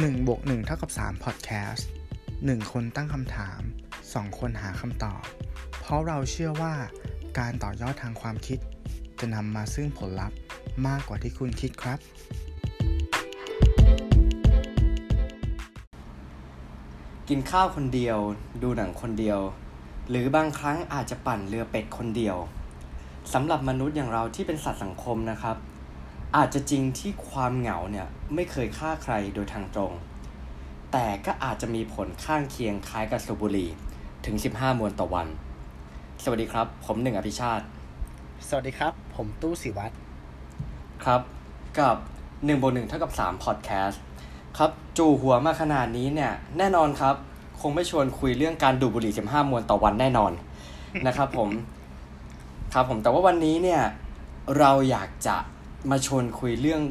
1บวก1เท่ากับ3 Podcast 1 คนตั้งคำถาม 2 คนหาคำตอบ เพราะเราเชื่อว่าการต่อยอดทางความคิด จะนำมาซึ่งผลลัพธ์มากกว่าที่คุณคิดครับ กินข้าวคนเดียว ดูหนังคนเดียว หรือบางครั้งอาจจะปั่นเรือเป็ดคนเดียวสำหรับมนุษย์อย่างเราที่เป็นสัตว์สังคมนะครับ อาจจะจริงที่ความเหงาเนี่ยไม่เคยฆ่าใครโดยทางตรง แต่ก็อาจจะมีผลข้างเคียงคล้ายกับสูบบุหรี่ถึง 15 มวนต่อวัน สวัสดีครับ ผมหนึ่งอภิชาติ สวัสดีครับ ผมตู้สิวัตรครับ กับ1บวก1เท่ากับ3 podcast ครับ จู่หัวมาขนาดนี้เนี่ยแน่นอนครับ คงไม่ชวนคุยเรื่องการดูดบุหรี่ 15 มวนต่อวันแน่นอนนะครับผม ครับผมแต่ว่าวันนี้เนี่ยเราอยากจะ มาชวนคุยเรื่อง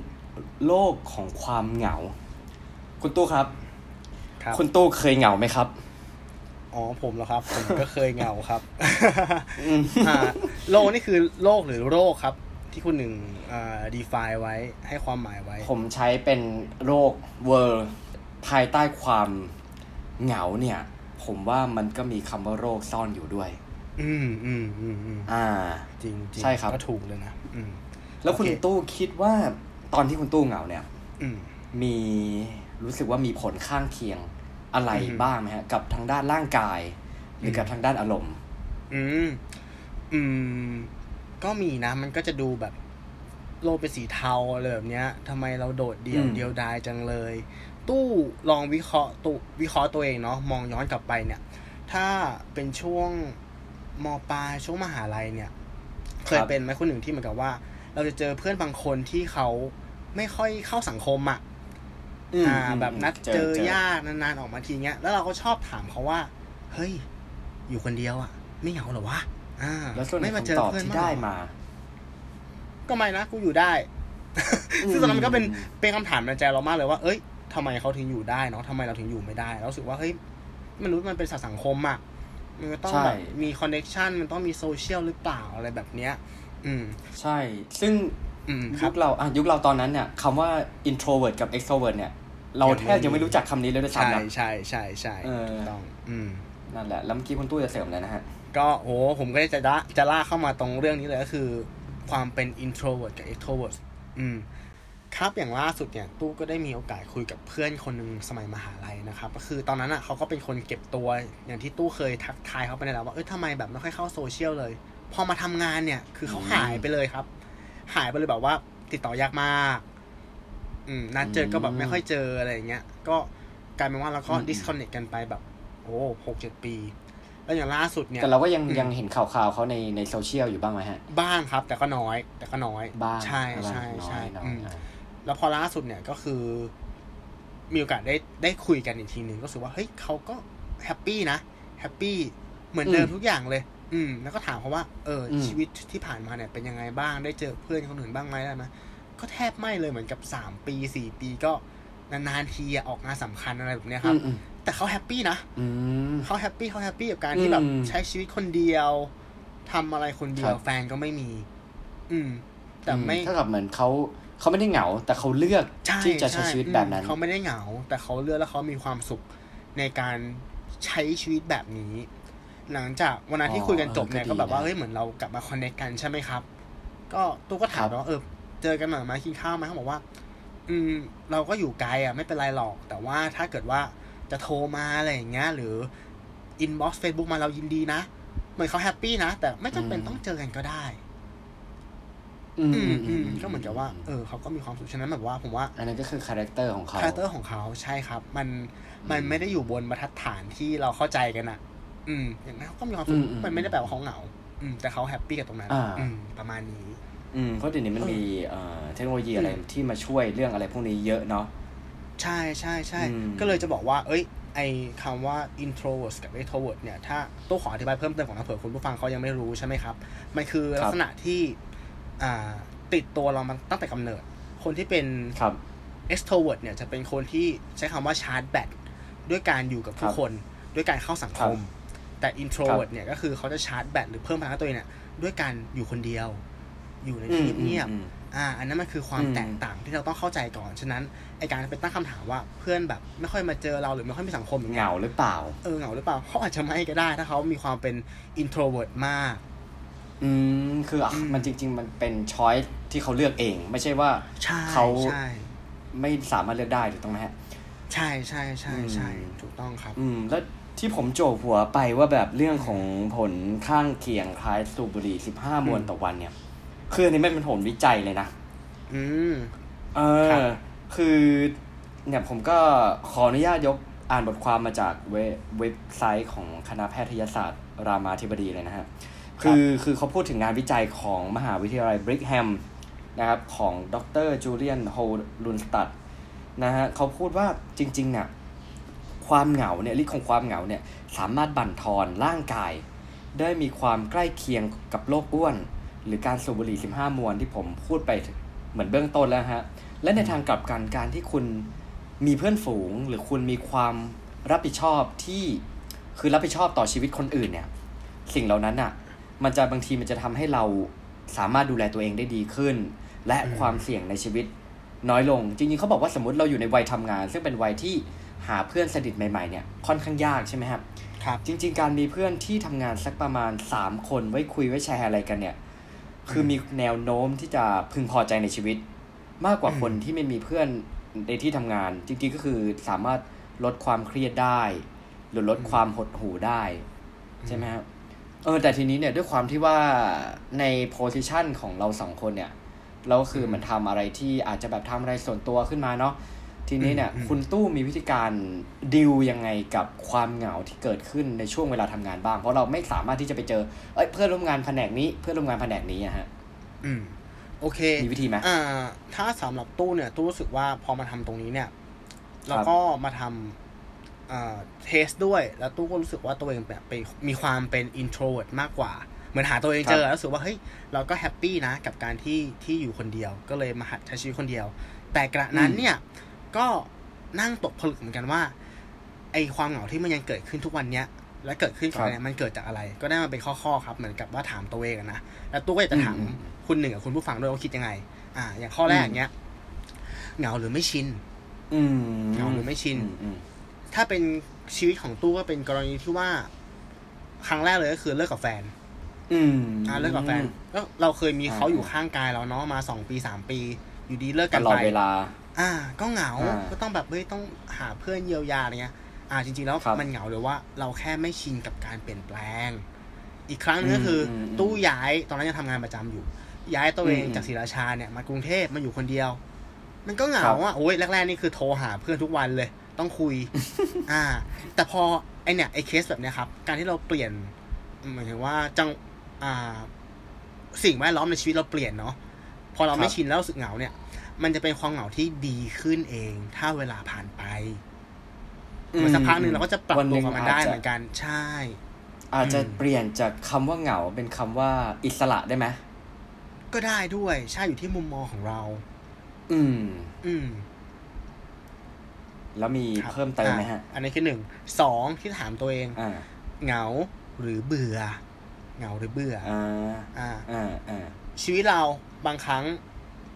โลกของความเหงา คุณตู้ครับครับคุณตู้เคยเหงาไหมครับอ๋อผมเหรอครับผมก็เคยเหงาครับอืมอ่าโลกนี่คือโลกหรือโรคครับ ที่คุณหนึ่งอ่า define ไว้ให้ความหมายไว้ ผมใช้เป็นโรคเวอร์ภายใต้ความเหงาเนี่ย ผมว่ามันก็มีคำว่าโรคซ่อนอยู่ด้วย อืมอืมอืมอืมอ่า จริงจริงใช่ครับ ก็ถูกเลยนะอืม แล้วคุณโอเคตู้คิดว่าตอนที่คุณตู้เหงาเนี่ยอืมมีรู้สึกว่ามีผลข้างเคียงอะไรอือฮึบ้างไหมฮะ กับทางด้านร่างกาย หรือกับทางด้านอารมณ์ อืม อืม ก็มีนะ มันก็จะดูแบบ โลกเป็นสีเทาอะไรแบบเนี้ยทำไมเราโดดเดี่ยวอืมเดียวดายจังเลย ตู้ลองวิเคราะห์ตัววิเคราะห์ตัวเองเนาะมองย้อนกลับไปเนี่ย ถ้าเป็นช่วงมปลายช่วงมหาลัยเนี่ย เคยเป็นไหมคนหนึ่งที่เหมือนกับว่า เราจะเจอเพื่อนบางคนที่เขาไม่ค่อยเข้าสังคมอะมอ่ามแบบนัดเจอเญาตินานๆออกมาทีเงี้ย แล้วเราก็ชอบถามเขาว่า เฮ้ย อยู่คนเดียวอะ ไม่เหงาเหรอวะอ่าแล้วส่วนใหญ่ไม่มาเจอคำตอบเพื่อนที่บ้างได้เหรอมา ก็ไม่นะกูอยู่ได้ ซึ่งตอนนั้นมันก็เป็นเป็นคำถามในใจเรามากเลยว่า เอ้ยทำไมเขาถึงอยู่ได้เนาะทำไมเราถึงอยู่ไม่ได้เรารู้สึกว่าเฮ้ยมนุษย์มันเป็นสัตว์สังคมอะมันก็ต้องใช่แบบมีคอนเน c ชันมันต้องมีโซเชียลหรือเปล่าอะไรแบบเนี้ย อืม ใช่ ซึ่งอืมคยุรับคเราอะยุคเราตอนนั้นเนี่ยคำว่า introvert กับ extrovert เนี่ย เรายังไม่แทบยังไม่รู้จักคำนี้เลยด้วยใช่ซ้ำนะใช่ใช่ใช่เออถูกต้องอืมนั่นแหละ แล้วเมื่อกี้คุณตู้จะเสริมเลยนะฮะ ก็โหผมก็จะละจะล่ากเข้ามาตรงเรื่องนี้เลยก็คือ ความเป็น introvert กับ extrovert อืมครับอย่างล่าสุดเนี่ยตู้ก็ได้มีโอกาสคุยกับเพื่อนคนหนึ่งสมัยมหาลัยนะครับ ก็คือตอนนั้นอะเขาก็เป็นคนเก็บตัวอย่างที่ตู้เคยทักทายเขาไปในแล้วว่าเอ้ยทำไมแบบไม่ค่อยเข้าโซเชียลเลย พอมาทำงานเนี่ย คือเขาอืมหายไปเลยครับ หายไปเลยแบบว่า ติดต่อยากมาก อืมนัดเจอก็แบบไม่ค่อยเจออะไรอย่างเงี้ย ก็กลายเป็นว่าเราก็ disconnect กันไปแบบ โอ้หกเจ็ดปี แล้วอย่างล่าสุดเนี่ยแต่เราก็ยังอืมยังเห็นข่าวๆเขาในในโซเชียลอยู่บ้างไหมฮะ บ้างครับ แต่ก็น้อย แต่ก็น้อยบ้างใช่บ้างใช่น้อยใช่น้อยอืมอะแล้วพอล่าสุดเนี่ยก็คือ มีโอกาสได้ได้คุยกันอีกทีหนึ่งก็รู้สึกว่าเฮ้ยเขาก็แฮปปี้นะแฮปปี้เหมือนเดิมทุกอย่างเลย อืม แล้วก็ถามเขาว่าเอออ ชีวิตที่ผ่านมาเนี่ยเป็นยังไงบ้าง ได้เจอเพื่อนคนอื่นบ้างไหมได้ไหมก็แทบไม่เลยเหมือนกับสามปีสี่ปีก็นานๆทีอะออกงานสำคัญอะไรแบบเนี้ยครับอืมแต่เขาแฮปปี้นะอืมเขาแฮปปี้เขาแฮปปี้กับการที่แบบอืมใช้ชีวิตคนเดียวทำอะไรคนเดียวครับแฟนก็ไม่มี อืม แต่ไม่เท่ากับเหมือนเขาเขาไม่ได้เหงา แต่เขาเลือกใช่ที่จะใช้ชีวิตแบบนั้นอืมเขาไม่ได้เหงา แต่เขาเลือกแล้วเขามีความสุขในการใช้ชีวิตแบบนี้ หลังจากวันนั้นที่คุยกันจบเนี่ยเออก็ก็ดีแบบว่านะเฮ้ยเหมือนเรากลับมา connect กันใช่ไหมครับ ก็ตู้ก็ถามครับว่าเออเจอกันหน่อยไหมกินข้าวไหมเขาบอกว่า อืม เราก็อยู่ไกลอะไม่เป็นไรหรอก แต่ว่าถ้าเกิดว่าจะโทรมาอะไรอย่างเงี้ยหรือ inbox Facebook มาเรายินดีนะ เหมือนเขาแฮปปี้นะ แต่ไม่จำเป็นต้องเจอกันก็ได้ อืมอืมอือืมมก็เหมือนกับว่า เออเขาก็มีความสุขฉะนั้นแบบว่าผมว่า อันนั้นก็คือ character ของเขา character ของเขาใช่ครับ มันมันไม่ได้อยู่บนบรรทัดฐานที่เราเข้าใจกันอะ อืมอย่างนั้นเขาก็มีความสุขอืมอืมมันไม่ได้แปลว่าเขาเหงา อืมแต่เขาแฮปปี้กับตรงนั้นอ่าอืมประมาณนี้ อืมเพราะเดี๋ยวนี้มันมีเอ่อเทคโนโลยีอะไรอืมที่มาช่วยเรื่องอะไรพวกนี้เยอะเนาะใช่ใช่ใช่อืมก็เลยจะบอกว่า เอ้ย ไอคำว่า introvert กับ extrovert เนี่ย ถ้าตู้ขออธิบายเพิ่มเติมของนะเผื่อคุณผู้ฟังเขายังไม่รู้ใช่ไหมครับ มันคือลักษณะที่อ่าติดตัวเรามาตั้งแต่กำเนิด คนที่เป็นครับ extrovert เนี่ย จะเป็นคนที่ใช้คำว่าชาร์จแบตด้วยการอยู่กับผู้ครับคนด้วยการเข้าสังคม แต่ introvert เนี่ยก็คือเขาจะชาร์จแบตหรือเพิ่มพลังให้ตัวเองเนี่ยด้วยการอยู่คนเดียว อยู่ในที่เงียบอืมอ่า อันนั้นมันคือความอืมแตกต่างที่เราต้องเข้าใจก่อน ฉะนั้นไอการไปตั้งคำถามว่าเพื่อนแบบ ไม่ค่อยมาเจอเราหรือไม่ค่อยมีสังคมอย่างเหเงี้ยงาหรือเปล่า เออเหงาหรือเปล่าเขาอาจจะไม่ก็ได้ ถ้าเขามีความเป็น introvert มาก อืม คืออะอืมมันจริง ๆ มันเป็นช้อยที่เขาเลือกเอง ไม่ใช่ว่าใช่เขาใช่ไม่สามารถเลือกได้ถูกต้องไหมฮะ ใช่ใช่ใช่ใช่อืมถูกต้องครับ อืม แล้ว ที่ผมโจกหัวไปว่าแบบเรื่องของผลข้างเคียงคล้ายสูบบุหรี่สิบห้ามวลอืมต่อวันเนี่ย คืออันนี้ไม่เป็นผลวิจัยเลยนะ อืม เอครัอบคือเนี่ยผมก็ขออนุญาตยกอ่านบทความมาจากเว็บเว็บไซต์ของคณะแพทยศาสตร์ รามาธิบดีเลยนะฮะ คือคือเขาพูดถึงงานวิจัยของมหาวิทยาลัยบริกแฮมนะครับของดรจูเลียนโฮลุนสตัดนะฮะเขาพูดว่าจริงๆเนี่ย ความเหงาเนี่ยฤทธิ์ของความเหงาเนี่ยสามารถบั่นทอนร่างกาย ได้มีความใกล้เคียงกับโรคอ้วน หรือการสูบบุหรี่ 15 มวนที่ผมพูดไปเหมือนเบื้องต้นแล้วฮะและในทางกลับกันการที่คุณมีเพื่อนฝูง หรือคุณมีความรับผิดชอบที่คือรับผิดชอบต่อชีวิตคนอื่นเนี่ย สิ่งเหล่านั้นอะ มันจะบางทีมันจะทำให้เราสามารถดูแลตัวเองได้ดีขึ้น และความเสี่ยงในชีวิตน้อยลง จริงๆเขาบอกว่าสมมติเราอยู่ในวัยทำงาน ซึ่งเป็นวัยที่ หาเพื่อนสนิทใหม่ๆเนี่ยค่อนข้างยากใช่ไหมครับครับ จริง ๆ การมีเพื่อนที่ทำงานสักประมาณ3คนไว้คุยไว้แชร์อะไรกันเนี่ย คือมีแนวโน้มที่จะพึงพอใจในชีวิต มากกว่าอืมคนที่ไม่มีเพื่อนในที่ทำงาน จริงๆก็คือสามารถลดความเครียดได้ หรือลดความหดหู่ได้ ใช่ไหมครับเออแต่ทีนี้เนี่ยด้วยความที่ว่าในโพสิชันของเราสองคนเนี่ย เราก็คือเหมือนทำอะไรที่อาจจะแบบทำอะไรส่วนตัวขึ้นมาเนาะ ทีนี้เนี่ยอืมอืมคุณตู้มีวิธีการดิวยังไงกับความเหงาที่เกิดขึ้นในช่วงเวลาทำงานบ้าง เพราะเราไม่สามารถที่จะไปเจอเอ้ยเพื่อนร่วมงานแผนกนี้เพื่อนร่วมงานแผนกนี้อะฮะ อืม โอเคมีวิธีไหมอ่า ถ้าสำหรับตู้เนี่ย ตู้รู้สึกว่าพอมาทำตรงนี้เนี่ยเราก็มาทำอ่า test ด้วย แล้วตู้ก็รู้สึกว่าตัวเองแบบไปมีความเป็น introvert มากกว่าเหมือนหาตัวเองเจอแล้วรู้สึกว่าเฮ้ยเราก็แฮปปี้นะกับการที่ที่อยู่คนเดียว ก็เลยมาหัดใช้ชีวิตคนเดียว แต่กระนั้นเนี่ย ก็นั่งตกผลึกเหมือนกันว่า ไอความเหงาที่มันยังเกิดขึ้นทุกวันเนี้ย และเกิดขึ้นก่อนเนี่ยมันเกิดจากอะไร ก็ได้มาเป็นข้อๆครับ เหมือนกับว่าถามตัวเองอะนะแล้วตู้ก็อยากจะถามอืมคุณหนึ่งกับคุณผู้ฟังด้วยว่าคิดยังไง อ่า อย่างข้อแรกเนี้ยเหงาหรือไม่ชินอืมเหงาหรือไม่ชินอือืมถ้าเป็นชีวิตของตู้ก็เป็นกรณีที่ว่า ครั้งแรกเลยก็คือเลิกกับแฟน อืมอ่าเลิกกับแฟนก็เราเคยมีอ่าเขาอยู่ข้างกายเราเนาะมาสองปีสามปี อยู่ดีเลิกตกันลอไปดเวลา อ่า ก็เหงาอ่าก็ต้องแบบเฮ้ยต้องหาเพื่อนเยียวยาอะไรเงี้ย อ่า จริงๆแล้วครับมันเหงาหรือว่าเราแค่ไม่ชินกับการเปลี่ยนแปลง อีกครั้งหนึงก็คืออมอืมตู้ย้ายตอนนั้นยังทำงานประจำอยู่ ย้ายตัวเองอืมจากศรีราชาเนี่ยมากรุงเทพมาอยู่คนเดียว มันก็เหงาครับอะโอ้ยแรกๆนี่คือโทรหาเพื่อนทุกวันเลย ต้องคุย อ่า แต่พอไอเนี่ยไอเคสแบบเนี้ยครับ การที่เราเปลี่ยนหมายถึงว่าจังอ่าสิ่งแวดล้อมในชีวิตเราเปลี่ยนเนาะพอเราไม่ครับชินแล้วรู้สึกเหงาเนี่ย มันจะเป็นความเหงาที่ดีขึ้นเอง ถ้าเวลาผ่านไปเหมือนสักพักหนึ่งเราก็จะปรับวันหตัวนึ่งกับมันได้อาจจะเหมือนกัน ใช่ อาจจะอืมเปลี่ยนจากคำว่าเหงาเป็นคำว่าอิสระได้ไหมก็ได้ด้วยใช่อยู่ที่มุมมองของเรา อืม อืม แล้วมีครับเพิ่มเติมไหมฮะอ่อันนี้คือหนึ่ง สองที่ถามตัวเองอ่าเหงาหรือเบื่อ เหงาหรือเบื่อ อ่า อ่า อ่าอ่าชีวิตเราบางครั้ง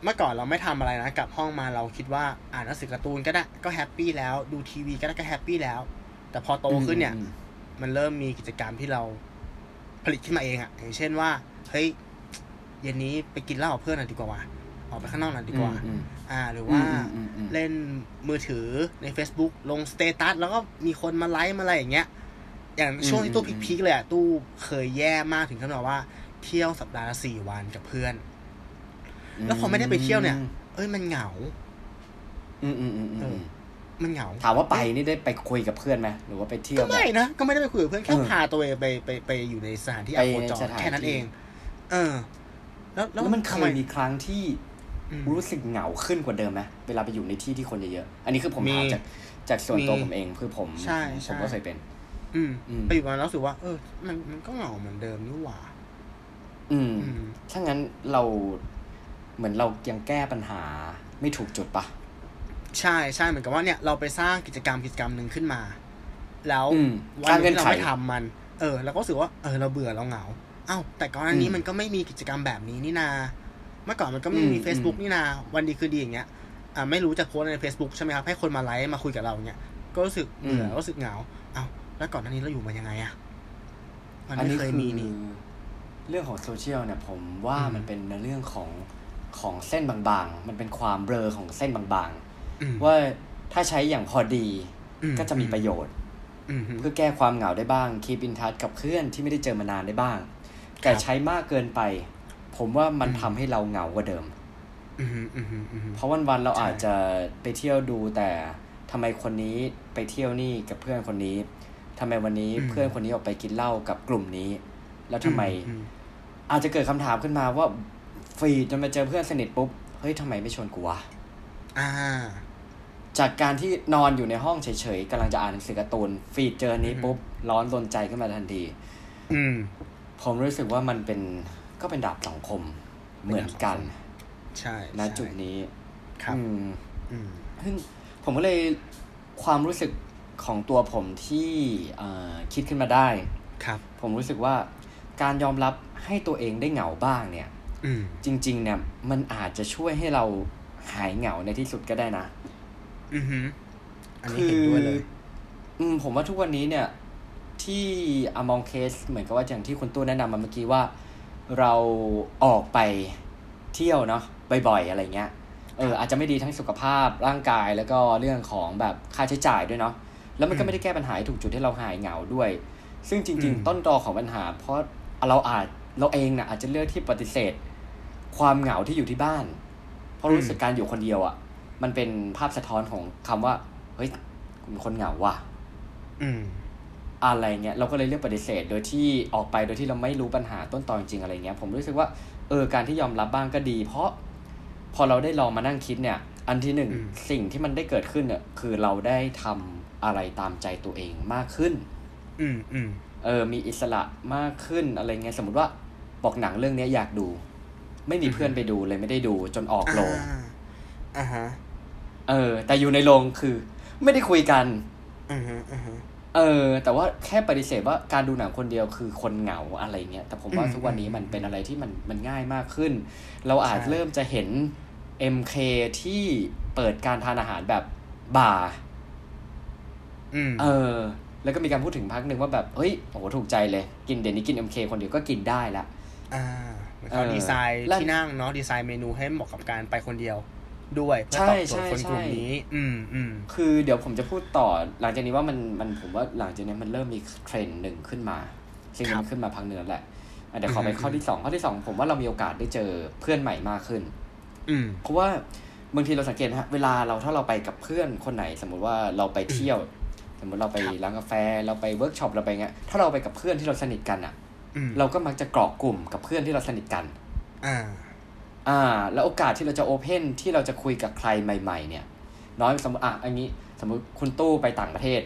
เมื่อก่อนเราไม่ทำอะไรนะกลับห้องมาเราคิดว่าอ่านหนังสือการ์ตูนก็ได้ก็แฮปปี้แล้วดูทีวีก็ได้ก็แฮปปี้แล้ว แต่พอโตขึ้นเนี่ยอืมมันเริ่มมีกิจกรรมที่เราผลิตขึ้นมาเองอะอย่างเช่นว่าเฮ้ยเย็นนี้ไปกินเหล้ากับเพื่อนหน่อยดีกว่าว่ะออกไปข้างนอกหน่อยดีกว่าอืมอ่า หรือว่าอืมอืมอืมเล่นมือถือใน Facebook ลง status แล้วก็มีคนมาไลค์มาอะไรอย่างเงี้ย อย่างช่วงที่ตู้ peak ๆเลยอะตู้เคยแย่มากถึงขนาดว่าเที่ยวสัปดาห์ละสี่วันกับเพื่อน แล้วพอไม่ได้ไปเที่ยวเนี่ย เอ้ยมันเหงา อืมอืมอืมอืมเออมันเหงา ถามว่าไปนี่ได้ไปคุยกับเพื่อนไหมหรือว่าไปเที่ยวก็แบบไม่นะก็ไม่ได้ไปคุยกับเพื่อนแค่เออพาตัวเองไปไปไปอยู่ในสถานที่ไปอโคจในรสถานแค่นั้นที่เอง เออ แล้วแล้วมันเคทำไมยมีครั้งที่อืมรู้สึกเหงาขึ้นกว่าเดิมไหมเวลาไปอยู่ในที่ที่คนเยอะๆอันนี้คือผมมีถามจากจากส่วนตัวมีผมเองคือผมใช่ใช่ผมก็เคยเป็นอืมอืมไปอยู่มาแล้วรู้สึกว่า เออ มันมันก็เหงาเหมือนเดิมนี่หว่า อืมอืมถ้างั้นเรา เหมือนเรายังแก้ปัญหาไม่ถูกจุดปะใช่ใช่เหมือนกับว่าเนี่ยเราไปสร้างกิจกรรมกิจกรรมหนึ่งขึ้นมา แล้วอืมวันสร้างหเงื่นึองนที่เราไขไม่ทำมัน เออเราก็รู้สึกว่าเออเราเบื่อเราเหงาเอ้าแต่ก่อนหน้านี้อืมมันก็ไม่มีกิจกรรมแบบนี้นี่นา เมื่อก่อนมันก็ไม่มี Facebook นี่นา วันดีคือดีอย่างเงี้ยอ่าไม่รู้จะโพสใน Facebook ใช่ไหมครับ ให้คนมาไลค์มาคุยกับเราเงี้ยก็รู้สึกเบื่อรู้สึกเหงาเอาแล้วก่อนหน้านี้เราอยู่มายังไงอะมันไม่เคยมีนี่เรื่องของโซเชียลเนี่ยผมว่ามันเป็นในเรื่องของ ของเส้นบางๆ มันเป็นความเบลอของเส้นบางๆ ว่าถ้าใช้อย่างพอดีก็จะมีประโยชน์เพื่อแก้ความเหงาได้บ้างคีบินทัชกับเพื่อนที่ไม่ได้เจอมานานได้บ้าง แต่ใช้มากเกินไป ผมว่ามันทำให้เราเหงากว่าเดิมเพราะวันๆเราอาจจะไปเที่ยวดูแต่ทำไมคนนี้ไปเที่ยวนี่กับเพื่อนคนนี้ทำไมวันนี้เพื่อนคนนี้ออกไปกินเหล้ากับกลุ่มนี้ แล้วทำไม อาจจะเกิดคำถามขึ้นมาว่า ฟีดจนมาเจอเพื่อนสนิทปุ๊บ เฮ้ยทำไมไม่ชวนกูวะจากการที่นอนอยู่ในห้องเฉยๆกำลังจะอ่านหนังสือการ์ตูนฟีดเจอนี้ปุ๊บ ร้อนรนใจขึ้นมาทันที อืม ผมรู้สึกว่ามันเป็นก็เป็นดาบสังคมเหมือนกัน ใช่ณจุดนี้ ครับอืมซึ่งผมก็เลยความรู้สึกของตัวผมที่คิดขึ้นมาได้ ครับ ผมรู้สึกว่าการยอมรับให้ตัวเองได้เหงาบ้างเนี่ย จริง ๆ เนี่ย มันอาจจะช่วยให้เราหายเหงาในที่สุดก็ได้นะอือฮึอันนี้เห็นด้วยเลยอืมผมว่าทุกวันนี้เนี่ย ที่อมองเคสเหมือนกับว่าอย่างที่คุณตู้แนะนำมาเมื่อกี้ว่า เราออกไปเที่ยวเนาะบ่อยๆอะไรเงี้ยเอออาจจะไม่ดีทั้งสุขภาพร่างกายแล้วก็เรื่องของแบบค่าใช้จ่ายด้วยเนาะแล้วมันก็ไม่ได้แก้ปัญหาถูกจุดที่เราหายเหงาด้วย ซึ่งจริง ๆ ต้นตอของปัญหา เพราะเราอาจเราเองนะ่ะอาจจะเลือกที่ปฏิเสธ ความเหงาที่อยู่ที่บ้าน เพราะรู้สึกการอยู่คนเดียวอะ่ะ มันเป็นภาพสะท้อนของคำว่า เฮ้ยคุณคนเหงาว่ะอืมอะไรเงี้ยเราก็เลยเลือกปฏิเสธ โดยที่ออกไปโดยที่เราไม่รู้ปัญหาต้นตอจริงอะไรเงี้ย ผมรู้สึกว่าเออการที่ยอมรับบ้างก็ดี เพราะ พอเราได้ลองมานั่งคิดเนี่ย อันที่หนึ่งสิ่งที่มันได้เกิดขึ้นเนี่ยคือเราได้ทำอะไรตามใจตัวเองมากขึ้น อืมอืมเออ มีอิสระมากขึ้นอะไรเงี้ยสมมติว่าบอกหนังเรื่องนี้อยากดู ไม่มีเพื่อนไปดูเลยไม่ได้ดูจนออกโรงอ่าฮะเออ แต่อยู่ในโรงคือ ไม่ได้คุยกันอือฮะอือฮะเออ แต่ว่าแค่ปฏิเสธว่าการดูหนังคนเดียวคือคนเหงาอะไรเงี้ยแต่ผมว่าทุกวันนี้มันเป็นอะไรที่มันมันง่ายมากขึ้น เราอาจเริ่มจะเห็น MK ที่เปิดการทานอาหารแบบบาร์เออ แล้วก็มีการพูดถึงพักหนึ่งว่าแบบ เฮ้ย โอ้โห ถูกใจเลย กินเดี๋ยวนี้กิน MK คนเดียวก็กินได้ละอ่า เขาดีไซน์ที่นั่งเนาะดีไซน์เมนูให้เหมาะกับการไปคนเดียวด้วยเพื่อตอบโจทย์คนกลุ่มนี้ อืมอืมคือเดี๋ยวผมจะพูดต่อ หลังจากนี้ว่ามันมันผมว่าหลังจากนี้มันเริ่มมีเทรนด์หนึ่งขึ้นมาซึ่งมันขึ้นมาพังเนือแหละเดี๋ยวขอไปข้อที่สองข้อที่สองผมว่าเรามีโอกาสได้เจอเพื่อนใหม่มากขึ้นเพราะว่าบางทีเราสังเกตนะฮะเวลาเราถ้าเราไปกับเพื่อนคนไหน สมมุติว่าเราไปเที่ยว สมมติเราไปร้านกาแฟเราไปเวิร์กช็อปเราไปเงี้ยถ้าเราไปกับเพื่อนที่เราสนิทกันอะ เราก็มักจะเกาะกลุ่มกับเพื่อนที่เราสนิทกัน อ่า อ่า แล้วโอกาสที่เราจะ open ที่เราจะคุยกับใครใหม่ ๆ เนี่ย น้อยสมมติอะอันนี้ สมมติคุณตู้ไปต่างประเทศ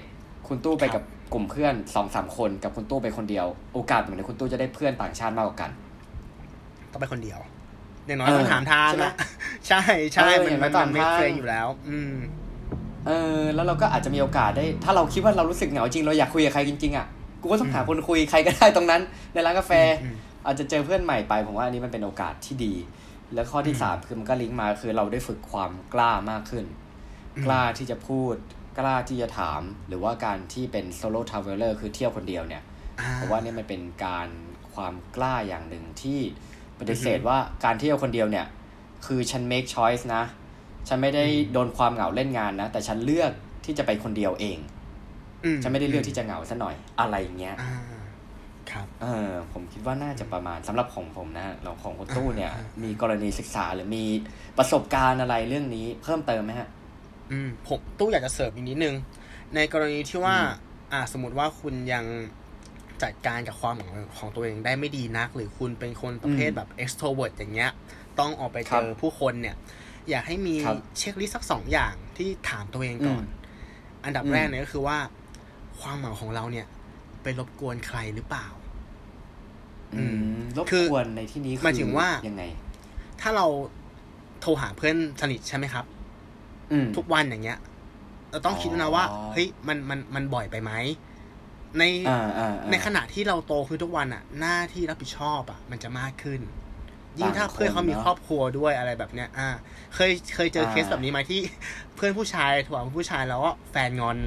คุณตู้ไปกับกลุ่มเพื่อนสองสามคนกับคุณตู้ไปคนเดียว โอกาสเหมือนคุณตู้จะได้เพื่อนต่างชาติมากกว่ากันต้องไปคนเดียวอย่างน้อยมันถามทางนะใช่ใช่มันมันไม่เคยอยู่แล้ว อืม เออ แล้วเราก็อาจจะมีโอกาสได้ ถ้าเราคิดว่าเรารู้สึกเหงาจริงเราอยากคุยกับใครจริงๆอะ กูก็ต้องหาคนคุยใครก็ได้ตรงนั้น ในร้านกาแฟ อาจจะเจอเพื่อนใหม่ไป ผมว่าอันนี้มันเป็นโอกาสที่ดี แล้วข้อที่สามคือมันก็ลิงก์มาคือเราได้ฝึกความกล้ามากขึ้น กล้าที่จะพูด กล้าที่จะถาม หรือว่าการที่เป็น solo traveler คือเที่ยวคนเดียวเนี่ยเพราะว่านี่มันเป็นการความกล้าอย่างหนึ่งที่ปฏิเสธว่าการเที่ยวคนเดียวเนี่ย คือฉัน make choice นะ ฉันไม่ได้โดนความเหงาเล่นงานนะ แต่ฉันเลือกที่จะไปคนเดียวเอง ฉันไม่ได้เลือกที่จะเหงาซะหน่อยอะไรเงี้ยครับเออผมคิดว่าน่าจะประมาณสำหรับของผมนะเราของคุณตู้เนี่ย มีกรณีศึกษาหรือมีประสบการณ์อะไรเรื่องนี้เพิ่มเติมไหมฮะ อืมผมตู้อยากจะเสริมอีกนิดนึง ในกรณีที่ว่า อ่าสมมติว่าคุณยังจัดการกับความของตัวเองได้ไม่ดีนัก หรือคุณเป็นคนประเภทแบบ extrovert อย่างเงี้ย ต้องออกไปเจอผู้คนเนี่ย อยากให้มีเช็คลิสต์สักสองอย่างที่ถามตัวเองก่อน อันดับแรกเนี่ยก็คือว่า ความเหมาของเราเนี่ย ไปรบกวนใครหรือเปล่า อืมรบกวนในที่นี้หมายถึงว่ายังไง ถ้าเราโทรหาเพื่อนสนิทใช่ไหมครับทุกวันอย่างเงี้ย เราต้องคิดนะว่าเฮ้ยมันมันมันบ่อยไปไหมในในขณะที่เราโตขึ้นทุกวันอะ หน้าที่รับผิดชอบอะ มันจะมากขึ้น ยิ่งถ้าเพื่อนเขามีครอบครัวด้วยอะไรแบบเนี้ย อ่า เคยเคยเจอเคสแบบนี้ไหมที่ เพื่อนผู้ชายถวงผู้ชายแล้วก็แฟนงอน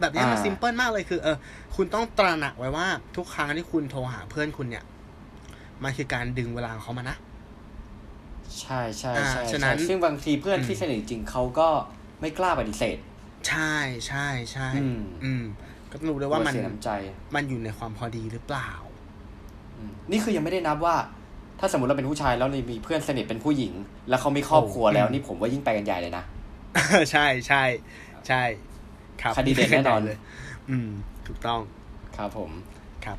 แบบนี้มันซิมเพิลมากเลยคือเออคุณต้องตระหนักไว้ว่าทุกครั้งที่คุณโทรหาเพื่อนคุณเนี่ย มันคือการดึงเวลาของเขามานะ ใช่ใช่ใช่ฉะนั้นซึ่งบางทีเพื่อนที่สนิทจริงเขาก็ไม่กล้าปฏิเสธ ใช่ใช่ใช่อืมอืมก็ต้องรู้ด้วยว่ามันเสียน้ำใจมันอยู่ในความพอดีหรือเปล่าอืมนี่คือยังไม่ได้นับว่า ถ้าสมมติเราเป็นผู้ชายแล้วมีเพื่อนสนิทเป็นผู้หญิง แล้วเขามีครอบครัวแล้วอืมนี่ผมว่ายิ่งไปกันใหญ่เลยนะใช่ใช่ใช่ ครับคดีเด็ดแน่นอนเลย อืม ถูกต้อง ครับผม ครับ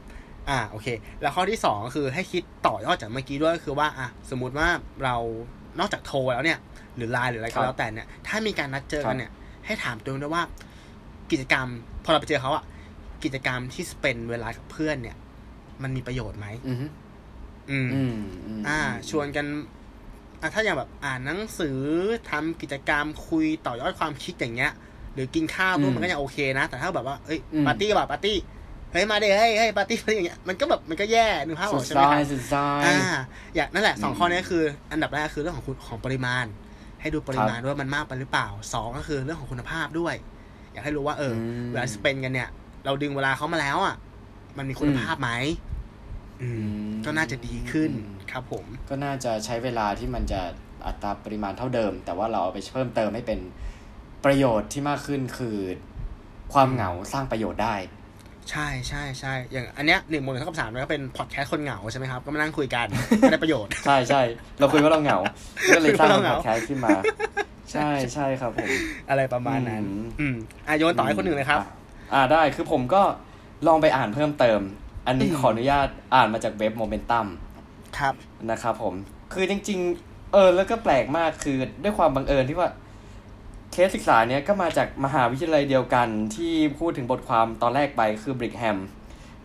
อ่า โอเค แล้วข้อที่สองก็คือให้คิดต่อยอดจากเมื่อกี้ด้วยก็คือว่า อะ สมมุติว่าเรา นอกจากโทรแล้วเนี่ย หรือไลน์หรืออะไรครัก็บแล้วแต่เนี่ย ถ้ามีการนัดเจอครักับนเนี่ย ให้ถามตัวเองด้วยว่า กิจกรรม พอเราไปเจอเขาอะกิจกรรมที่สเปนเวลากับเพื่อนเนี่ย มันมีประโยชน์ไหม อือฮึอืมอืมอืม อ่า ชวนกันอะถ้าอย่างแบบอ่านหนังสือทำกิจกรรมคุยต่อยอดความคิดอย่างเงี้ย หรือกินข้าวด้วยมันก็ยังโอเคนะ แต่ถ้าแบบว่าเอ้ยปาร์ตี้แบบปาร์ตี้เฮ้ยมาเด้เฮ้ยเฮ้ยปาร์ตี้อะไรอย่างเงี้ยมันก็แบบมันก็แย่นึกภาพอสุอดกใช่ไหมซาคยรับสุดซายอ่าอย่างนั่นแหละสองอืมข้อนี้คือ อันดับแรกคือเรื่องของคุณของปริมาณ ให้ดูปริมาณด้วยว่ามันมากไปหรือเปล่าสองก็คือเรื่องของคุณภาพด้วย อยากให้รู้ว่าเอออมเวลาสเปนกันเนี่ย เราดึงเวลาเขามาแล้วอะ มันมีคุณภาพไหมอืมมก็น่าจะดีขึ้นอืมครับผม ก็น่าจะใช้เวลาที่มันจะอัตราปริมาณเท่าเดิม แต่ว่าเราเอาไปเพิ่มเติมให้เป็น ประโยชน์ที่มากขึ้นคือความเหงาสร้างประโยชน์ได้ ใช่ใช่ใช่อย่างอันเนี้ยหนึ่งโมงเท่ากับสามก็เป็นพอดแคสต์คนเหงาใช่ไหมครับ ก็มานั่งคุยกันก็ได้ประโยชน์ ใช่ใช่เราคุยว่าเราเหงา ก็เลยสร้างคุยว่าเราพเหองาดแคสต์ขึ้นมา ใช่ใช่ครับผม อะไรประมาณนั้น อืมอืมอะโยนต่อให้คนหนึ่งเลยครับอะอ่าได้คือผมก็ลองไปอ่านเพิ่มเติม อันนี้อืมขออนุญาตอ่านมาจากเว็บโมเมนตัมครับนะครับผม คือจริง ๆ เออแล้วก็แปลกมากคือด้วยความบังเอิญที่ว่าเค สศึกษาเนี้ยก็มาจากมหาวิทยาลัยเดียวกันที่พูดถึงบทความตอนแรกไปคือบริกแฮม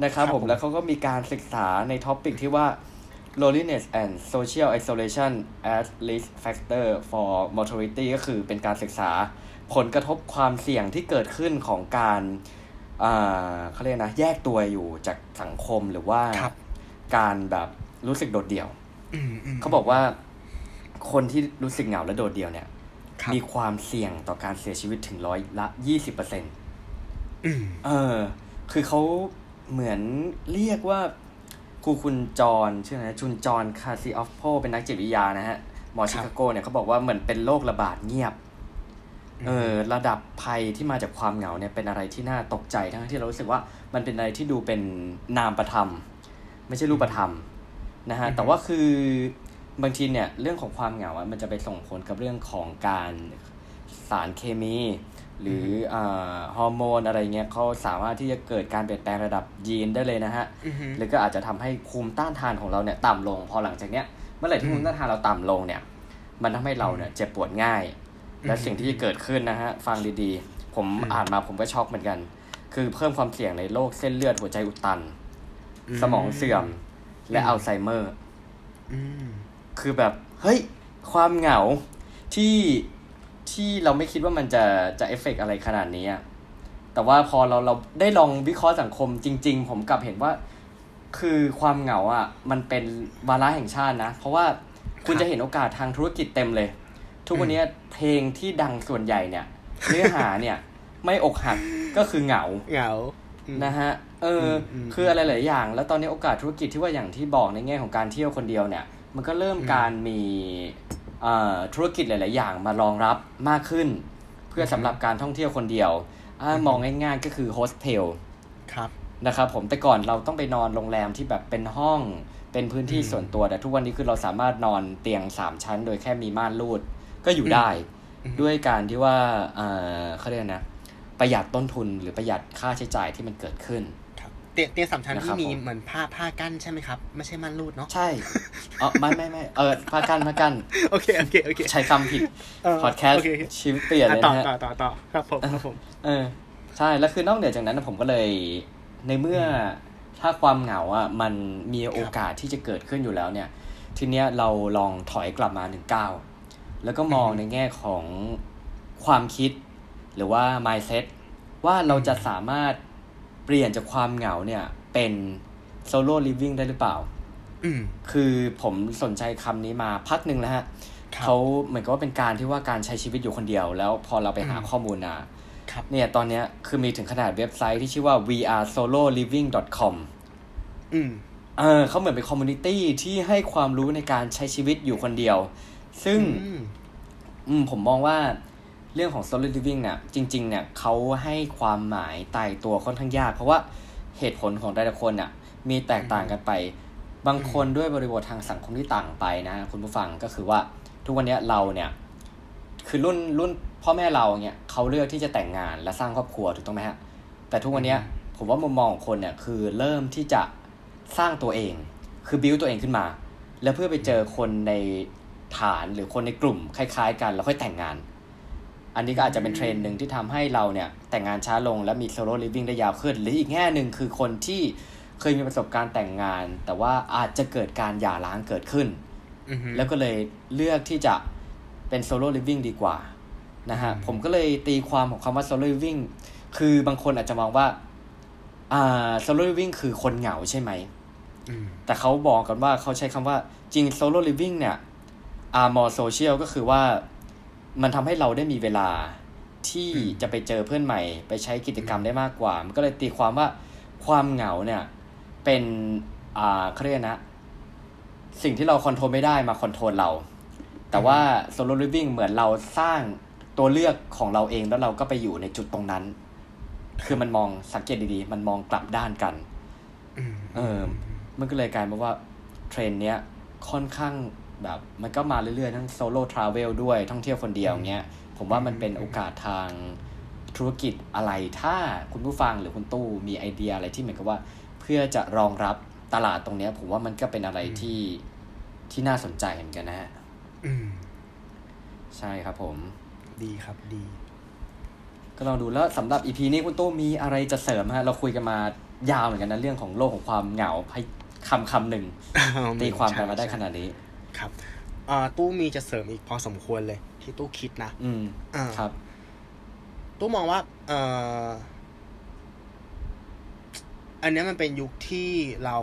นะครับครับผมผมแล้วเขาก็มีการศึกษาใน topic ที่ว่า loneliness and social isolation as risk factor for mortality ก็คือเป็นการศึกษาผลกระทบความเสี่ยงที่เกิดขึ้นของการอ่าเขาเรียกนะ แยกตัวอยู่จากสังคมหรือว่าครับการแบบรู้สึกโดดเดี่ยวอืมอืมเขาบอกว่าคนที่รู้สึกเหงาและโดดเดี่ยวเนี่ยครับ มีความเสี่ยงต่อการเสียชีวิตถึงร้อยละยี่สิบเปอร์เซ็นต์อืมเออ คือเขาเหมือนเรียกว่าครูคุณจรชื่ออะไรนะชุนจรคาซิออฟโพเป็นนักจิตวิทยานะฮะ หมอชิคาโกเนี่ยเขาบอกว่าเหมือนเป็นโรคระบาดเงียบ เออ ระดับภัยที่มาจากความเหงาเนี่ยเป็นอะไรที่น่าตกใจทั้งที่เรารู้สึกว่ามันเป็นอะไรที่ดูเป็นนามประธรรม ไม่ใช่รูปธรรมนะฮะอือฮึแต่ว่าคือ บางทีเนี่ยเรื่องของความเหงาอะมันจะไปส่งผลกับเรื่องของการสารเคมี หรืออาฮอร์โมนอะไรเงี้ยเขาสามารถที่จะเกิดการเปลี่ยนแปลงระดับยีนได้เลยนะฮะอือฮึหรือก็อาจจะทำให้ภูมิต้านทานของเราเนี่ยต่ำลง พอหลังจากเนี้ยเมื่อไหร่ที่อืมภูมิต้านทานเราต่ำลงเนี่ย มันทำให้เราเนี่ยเจ็บปวดง่าย และอืมสิ่งที่จะเกิดขึ้นนะฮะฟังดีๆผมอืมอ่านมาผมก็ช็อกเหมือนกัน คือเพิ่มความเสี่ยงในโรคเส้นเลือดหัวใจอุดตันอืมสมองเสื่อมและอืมอัลไซเมอร์อืม คือแบบเฮ้ยความเหงาที่ที่เราไม่คิดว่ามันจะจะเอฟเฟกต์อะไรขนาดนี้อะแต่ว่าพอเราเราได้ลองวิเคราะห์สังคมจริง ๆ ผมกลับเห็นว่า คือความเหงาอะ มันเป็นวาระแห่งชาตินะ เพราะว่าคุณครับจะเห็นโอกาสทางธุรกิจเต็มเลย ทุกวันนี้เพลงที่ดังส่วนใหญ่เนี่ยเนื้อหาเนี่ย ไม่อกหักก็คือเหงาเหงาอืมนะฮะเอออมอืมคืออะไรหลายอย่าง แล้วตอนนี้โอกาสธุรกิจที่ว่าอย่างที่บอกในแง่ของการเที่ยวคนเดียวเนี่ย มันก็เริ่มการมีเอ่อธุรกิจหลาย ๆ อย่างมารองรับมากขึ้น เพื่อสำหรับการท่องเที่ยวคนเดียวอ่ามองง่าย ๆ ก็คือโฮสเทลครับนะครับผมแต่ก่อนเราต้องไปนอนโรงแรมที่แบบเป็นห้องเป็นพื้นที่อืมส่วนตัวแต่ทุกวันนี้คือเราสามารถนอนเตียงสามชั้น โดยแค่มีม่านรูดก็อยู่ได้อืมด้วยการที่ว่าเอ่อเขาเรียกนะประหยัดต้นทุนหรือประหยัดค่าใช้จ่ายที่มันเกิดขึ้นครับ เตียงเตียงสามชั้นนะครับที่มีผมเหมือนผ้าผ้ากั้นใช่ไหมครับ ไม่ใช่ม่านรูดเนาะใช่เออไม่ไม่ไม่เออพากันพากันโอเคโอเคโอเคใช้คำผิดเออพอดแคสต์โอเคชีวิตเปลี่ยนเลยอะต่อนะฮะต่อต่อต่อครับผมครับผมเออใช่แล้วคือนอกเหนือจากนั้นนะผมก็เลยในเมื่อถ้าความเหงาอะมันมีโอกาสที่จะเกิดขึ้นอยู่แล้วเนี่ย ทีเนี้ยเราลองถอยกลับมาหนึ่งก้าวแล้วก็มองอืมในแง่ของความคิด หรือว่า mindset ว่าเราจะสามารถ เปลี่ยนจากความเหงาเนี่ย เป็น solo living ได้หรือเปล่าอืมคือผมสนใจคำนี้มาพักหนึ่งแล้วฮะครับเขาเหมือนกับว่าเป็นการที่ว่าการใช้ชีวิตอยู่คนเดียว แล้วพอเราไปหาอืมข้อมูลมาครับเนี่ยตอนเนี้ยคือมีถึงขนาดเว็บไซต์ที่ชื่อว่า vrsololiving.com อืมเออเขาเหมือนเป็นคอมมูนิตี้ที่ให้ความรู้ในการใช้ชีวิตอยู่คนเดียว ซึ่ง อืมอืมผมมองว่า เรื่องของ solo living เนี่ยจริงๆเนี่ยเขาให้ความหมายตายตัวค่อนข้างยาก เพราะว่าเหตุผลของแต่ละคนน่ะมีแตกต่างกันไป บางคนด้วยบริบททางสังคมที่ต่างไปนะคุณผู้ฟังก็คือว่าทุกวันนี้เราเนี่ยคือรุ่นรุ่นพ่อแม่เราเนี่ยเขาเลือกที่จะแต่งงานและสร้างครอบครัวถูกต้องไหมฮะแต่ทุกวันนี้ผมว่ามุมมองของคนเนี่ยคือเริ่มที่จะสร้างตัวเอง คือบิวตัวเองขึ้นมา แล้วเพื่อไปเจอคนในฐานหรือคนในกลุ่มคล้าย ๆ กันแล้วค่อยแต่งงาน อันนี้ก็อาจจะเป็นเทรนด์หนึ่งที่ทำให้เราเนี่ยแต่งงานช้าลงและมี solo living ได้ยาวขึ้น หรืออีกแง่หนึ่งคือคนที่เคยมีประสบการณ์แต่งงาน แต่ว่าอาจจะเกิดการหย่าร้างเกิดขึ้นอือฮึแล้วก็เลยเลือกที่จะเป็น solo living ดีกว่านะฮะอืมผมก็เลยตีความของคำว่า solo livingคือบางคนอาจจะมองว่าอ่า solo living คือคนเหงาใช่ไหมอืมแต่เขาบอกกันว่าเขาใช้คำว่าจริง solo living เนี่ย are more social ก็คือว่า มันทำให้เราได้มีเวลาที่อืมจะไปเจอเพื่อนใหม่ ไปใช้กิจกรรมได้มากกว่า มันก็เลยตีความว่าความเหงาเนี่ยเป็นอ่าเขาเรียกนะสิ่งที่เรา control ไม่ได้มา control เรา แต่ว่า solo living เหมือนเราสร้างตัวเลือกของเราเองแล้วเราก็ไปอยู่ในจุดตรงนั้น คือมันมองสังเกตดีๆ มันมองกลับด้านกันอืมเออมันก็เลยกลายมาว่าเทรนด์เนี้ยค่อนข้าง แบบมันก็มาเรื่อยๆ ทั้ง solo travel ด้วยท่องเที่ยวคนเดียวเงี้ย ผมว่ามันเป็นโอกาสทางธุรกิจอะไรถ้าคุณผู้ฟังหรือคุณตู้มีไอเดียอะไรที่เหมือนกับว่า เพื่อจะรองรับตลาดตรงเนี้ย ผมว่ามันก็เป็นอะไรที่ที่น่าสนใจเหมือนกันนะฮะอืมใช่ครับผม ดีครับดี ก็ลองดูแล้วสำหรับอีพีนี้คุณตู้มีอะไรจะเสริมฮะ เราคุยกันมายาวเหมือนกันนะเรื่องของโลกของความเหงาให้คำคำหนึ่งตีความกันมาได้ขนาดนี้ ครับเอ่อตู้มีจะเสริมอีกพอสมควรเลย ที่ตู้คิดนะ อืมอ่าครับ ตู้มองว่าเอ่ออันเนี้ยมันเป็นยุคที่เรา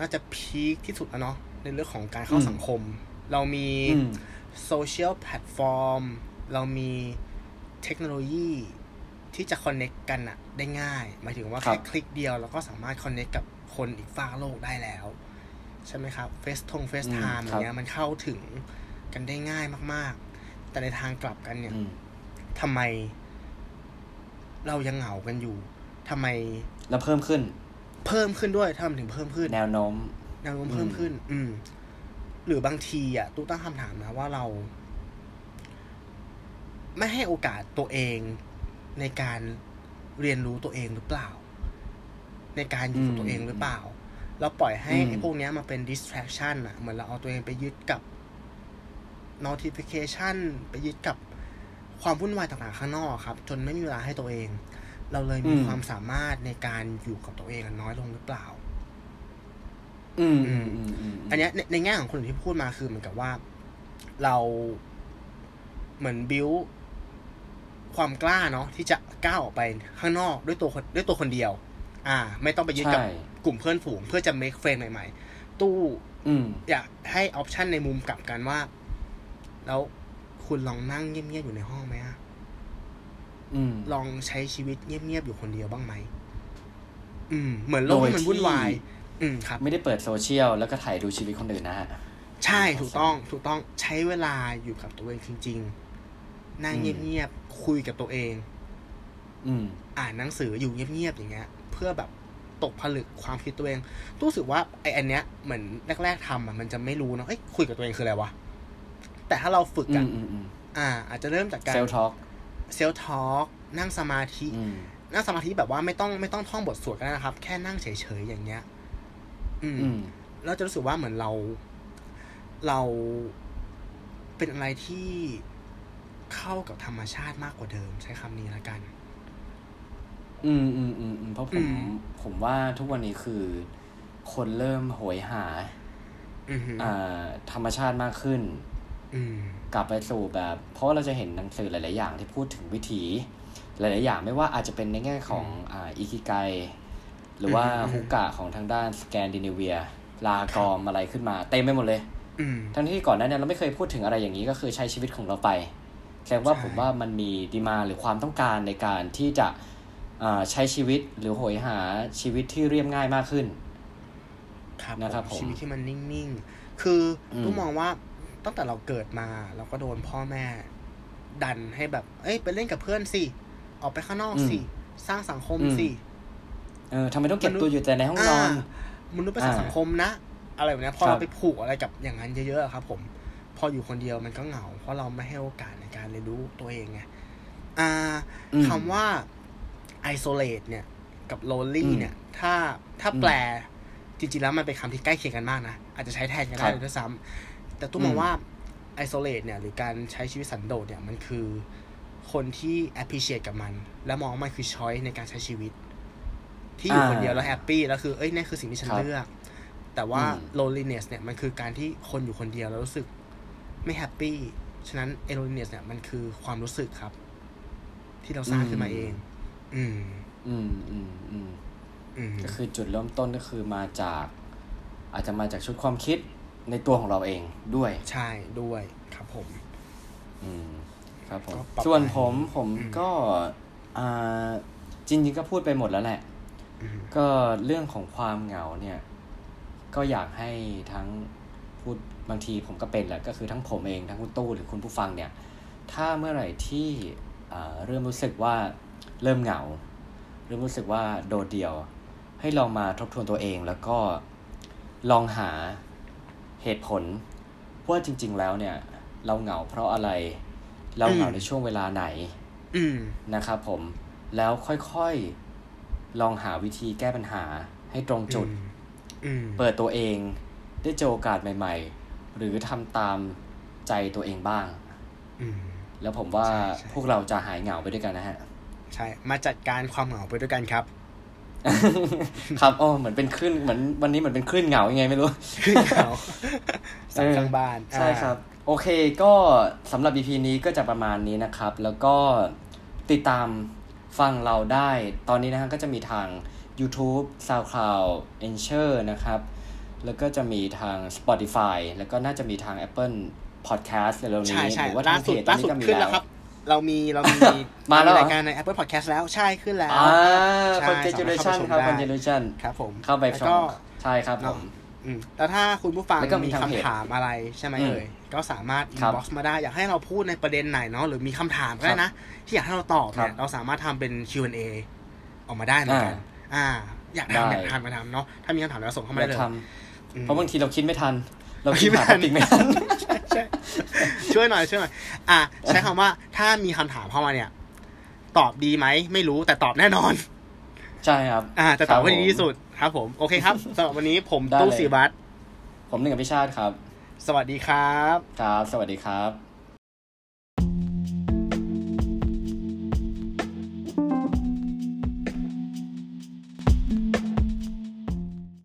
น่าจะ peak ที่สุดแล้วเนาะในเรื่องของการเข้าอืมสังคม เรามีอืม social platform เรามีเทคโนโลยีที่จะ connect กันอะได้ง่าย หมายถึงว่าครับแค่คลิกเดียวเราก็สามารถ connect กับคนอีกฟากโลกได้แล้ว ใช่ไหมครับเฟสทง FaceTime อย่างเงี้ยมันเข้าถึงกันได้ง่ายมาก ๆ แต่ในทางกลับกันเนี่ยอืมทำไม เรายังเหงากันอยู่ทำไมแล้วเพิ่มขึ้น เพิ่มขึ้นด้วยทำไมถึงเพิ่มขึ้น แนวโน้ม แนวโน้มเพิ่มขึ้น อืม หรือบางทีอะตู้ตั้งคำถามนะว่าเรา ไม่ให้โอกาสตัวเองในการเรียนรู้ตัวเองหรือเปล่า ในการอยู่กับตัวเองหรือเปล่า เราปล่อยให้อืมไอ้พวกเนี้ยมาเป็น distraction อะเหมือนเราเอาตัวเองไปยึดกับ notification ไปยึดกับความวุ่นวายต่างๆข้างนอกครับ จนไม่มีเวลาให้ตัวเอง เราเลยมีอืมความสามารถในการอยู่กับตัวเองอะน้อยลงหรือเปล่า อืมอืมอืมอืมอันเนี้ยในในแง่ของคนอื่นที่พูดมาคือเหมือนกับว่า เราเหมือนบิวความกล้าเนาะที่จะก้าวออกไปข้างนอกด้วยตัวคนด้วยตัวคนเดียว อ่า ไม่ต้องไปยึดกับใช่ กลุ่มเพื่อนฝูง เพื่อจะ make friend ใหม่ๆ ตู้อืมอยากให้ option ในมุมกลับกันว่า แล้วคุณลองนั่งเงียบๆอยู่ในห้องไหมอะอืมลองใช้ชีวิตเงียบๆอยู่คนเดียวบ้างไหมอืม เหมือนโลกที่มันวุ่นวาย อืมครับ ไม่ได้เปิดโซเชียลแล้วก็ถ่ายดูชีวิตคนอื่นนะฮะใช่ถูกต้อง ถูกต้องใช้เวลาอยู่กับตัวเองจริง ๆ นั่งอืมเงียบๆคุยกับตัวเอง อืม อ่านหนังสืออยู่เงียบๆอย่างเงี้ย เพื่อแบบ ตกผลึกความคิดตัวเองรู้สึกว่าไอ้อันเนี้ยเหมือนแรกๆทำอะมันจะไม่รู้เนอะเอ้ยคุยกับตัวเองคืออะไรวะ แต่ถ้าเราฝึกอือะมอืมอืมอ่า อาจจะเริ่มจากการ self talk self talk นั่งสมาธิอืมนั่งสมาธิแบบว่าไม่ต้องไม่ต้องท่องบทสวดก็ได้นะครับ แค่นั่งเฉยๆอย่างเงี้ยอืมอืมเราจะรู้สึกว่าเหมือนเรา เราเป็นอะไรที่เข้ากับธรรมชาติมากกว่าเดิม ใช้คำนี้แล้วกัน อืมอืมอืมอืมเพราะผอืมมผมว่าทุกวันนี้คือ คนเริ่มโหยหาอือหืออ่า ธรรมชาติมากขึ้นอืมกลับไปสู่แบบ เพราะว่าเราจะเห็นหนังสือหลาย ๆ อย่างที่พูดถึงวิถี หลาย ๆ อย่างไม่ว่าอาจจะเป็นในแง่ของอ่าอิคิไกหรือว่าอืมฮุกกะของทางด้านสแกนดิเนเวีย ลากอมอะไรขึ้นมา เต็มไปหมดเลยอืมทั้งที่ก่อนหน้านี้เราไม่เคยพูดถึงอะไรอย่างนี้ก็คือใช้ชีวิตของเราไปแสดงว่าใช่ผมว่ามันมีดีมาหรือความต้องการในการที่จะอ่า ใช้ชีวิตหรือโหยหาชีวิตที่เรียบง่ายมากขึ้น ครับนะครับผมผมชีวิตที่มันนิ่งๆ คืออมต้องมองว่าตั้งแต่เราเกิดมาเราก็โดนพ่อแม่ ดันให้แบบ เอ้ยไปเล่นกับเพื่อนสิ ออกไปข้างนอกสิ สร้างสังคมสิ เออทำไมต้องเก็บตัวอยู่แต่ในห้องนอนมนุษย์เป็นสัตว์อ่าสังคมนะ อะไรแบบเนี้ยพอครับเราไปผูกอะไรกับอย่างนั้นเยอะๆอะครับ ผม พออยู่คนเดียวมันก็เหงา เพราะเราไม่ให้โอกาสในการเรียนรู้ตัวเองไงอ่าอืมคำว่า isolate เนี่ย กับ lonely อืมเนี่ย ถ้าถ้าอืมแปลจริงๆแล้วมันเป็นคำที่ใกล้เคียงกันมากนะ อาจจะใช้แทนกันได้ครับเลยด้วยซ้ำแต่ตุ้มมองอืมว่า isolate เนี่ย หรือการใช้ชีวิตสันโดษเนี่ย มันคือคนที่ appreciate กับมัน และมองว่ามันคือ choice ในการใช้ชีวิต ที่อยู่คนเดียวแล้วแฮปปี้แล้วคือเอ้ยนี่คือสิ่งที่ฉันครับเลือก แต่ว่าอืม loneliness เนี่ยมันคือการที่คนอยู่คนเดียวแล้วรู้สึกไม่แฮปปี้ฉะนั้น loneliness เนี่ยมันคือความรู้สึกครับ ที่เราสร้างขึ้นมาเอง อืมอืม อืมอืมอืมก็คือจุดเริ่มต้นก็คือมาจาก อาจจะมาจากชุดความคิดในตัวของเราเองด้วย ใช่ด้วยครับผม อืม ครับผม ก็ปรับส่วนไปผมผมอืมก็อ่าจริงๆก็พูดไปหมดแล้วแหละ อืม ก็เรื่องของความเหงาเนี่ย ก็อยากให้ทั้งพูดบางทีผมก็เป็นแหละก็คือทั้งผมเองทั้งคุณตู้หรือคุณผู้ฟังเนี่ย ถ้าเมื่อไหร่ที่อ่าเริ่มรู้สึกว่า เริ่มเหงา เริ่มรู้สึกว่าโดดเดี่ยว ให้ลองมาทบทวนตัวเองแล้วก็ลองหาเหตุผลว่าจริง ๆ แล้วเนี่ย เราเหงาเพราะอะไร เราเหงาอืมในช่วงเวลาไหนอืมนะครับผมแล้วค่อยๆลองหาวิธีแก้ปัญหาให้ตรงจุดอืมเปิดตัวเองได้เจอโอกาสใหม่ ๆ หรือทำตามใจตัวเองบ้างอืมแล้วผมว่าใช่ใช่พวกเราจะหายเหงาไปด้วยกันนะฮะ ใช่ มาจัดการความเหงาไปด้วยกันครับ ครับอ๋อเหมือนเป็นคลื่นเหมือนวันนี้เหมือนเป็นคลื่นเหงายังไงไม่รู้ขึ้นเหงาสับข้างบ้านใช่ครับ โอเคก็สำหรับ EP นี้ก็จะประมาณนี้นะครับ แล้วก็ติดตามฟังเราได้ตอนนี้นะฮะก็จะมีทาง YouTube SoundCloud e n c h o r นะครับ แล้วก็จะมีทาง Spotify แล้วก็น่าจะมีทาง Apple Podcast เร็วๆใช่นี้ใช่หรือว่าล่าทางเพสุดจตอล่านสุนี้ดก็มีขึ้นแล้แล้ววครับ เรามีเรามีมาแล้วเหรอรายการใน Apple Podcast แล้วใช่ขึ้นแล้วอ่าใช่ Congratulation สามารถครับเข้าไปชมได้ Congratulation ครับผมเข้าไปแล้วฟังก็ใช่ครับผมอืมแล้วถ้าคุณผู้ฟังแล้วก็มีมีทางคำเพจถามอะไรใช่ไหมอืมเอ่ยก็สามารถครับ inbox มาได้ อยากให้เราพูดในประเด็นไหนเนาะหรือมีคำถามก็ได้นะ ที่อยากให้เราตอบเนี่ครัยบเราสามารถทำเป็น Q&A ออกมาได้เหมือนกัน อ่า อยากได้ทำอยากทำมาทำเนาะถ้ามีคำถามแล้วส่งเข้ามาอยาได้กเลยทอืำมเพราะบางทีเราคิดไม่ทัน เราคิคิดดไม่หาทัท็อนปิกไม่ทันใช่ช่วยหน่อยช่วยหน่อยอะใช้คำว่าถ้ามีคำถามเข้ามาเนี่ย ตอบดีไหมไม่รู้แต่ตอบแน่นอน ใช่ครับ อ่าจะตอบให้ครับดีที่สุดครับ ผมโอเคครับสำหรับวันนี้ผมได้ตู้เลยสีบัตผมหนึ่งกับพิชาติครับ สวัสดีครับ ครับ สวัสดีครับ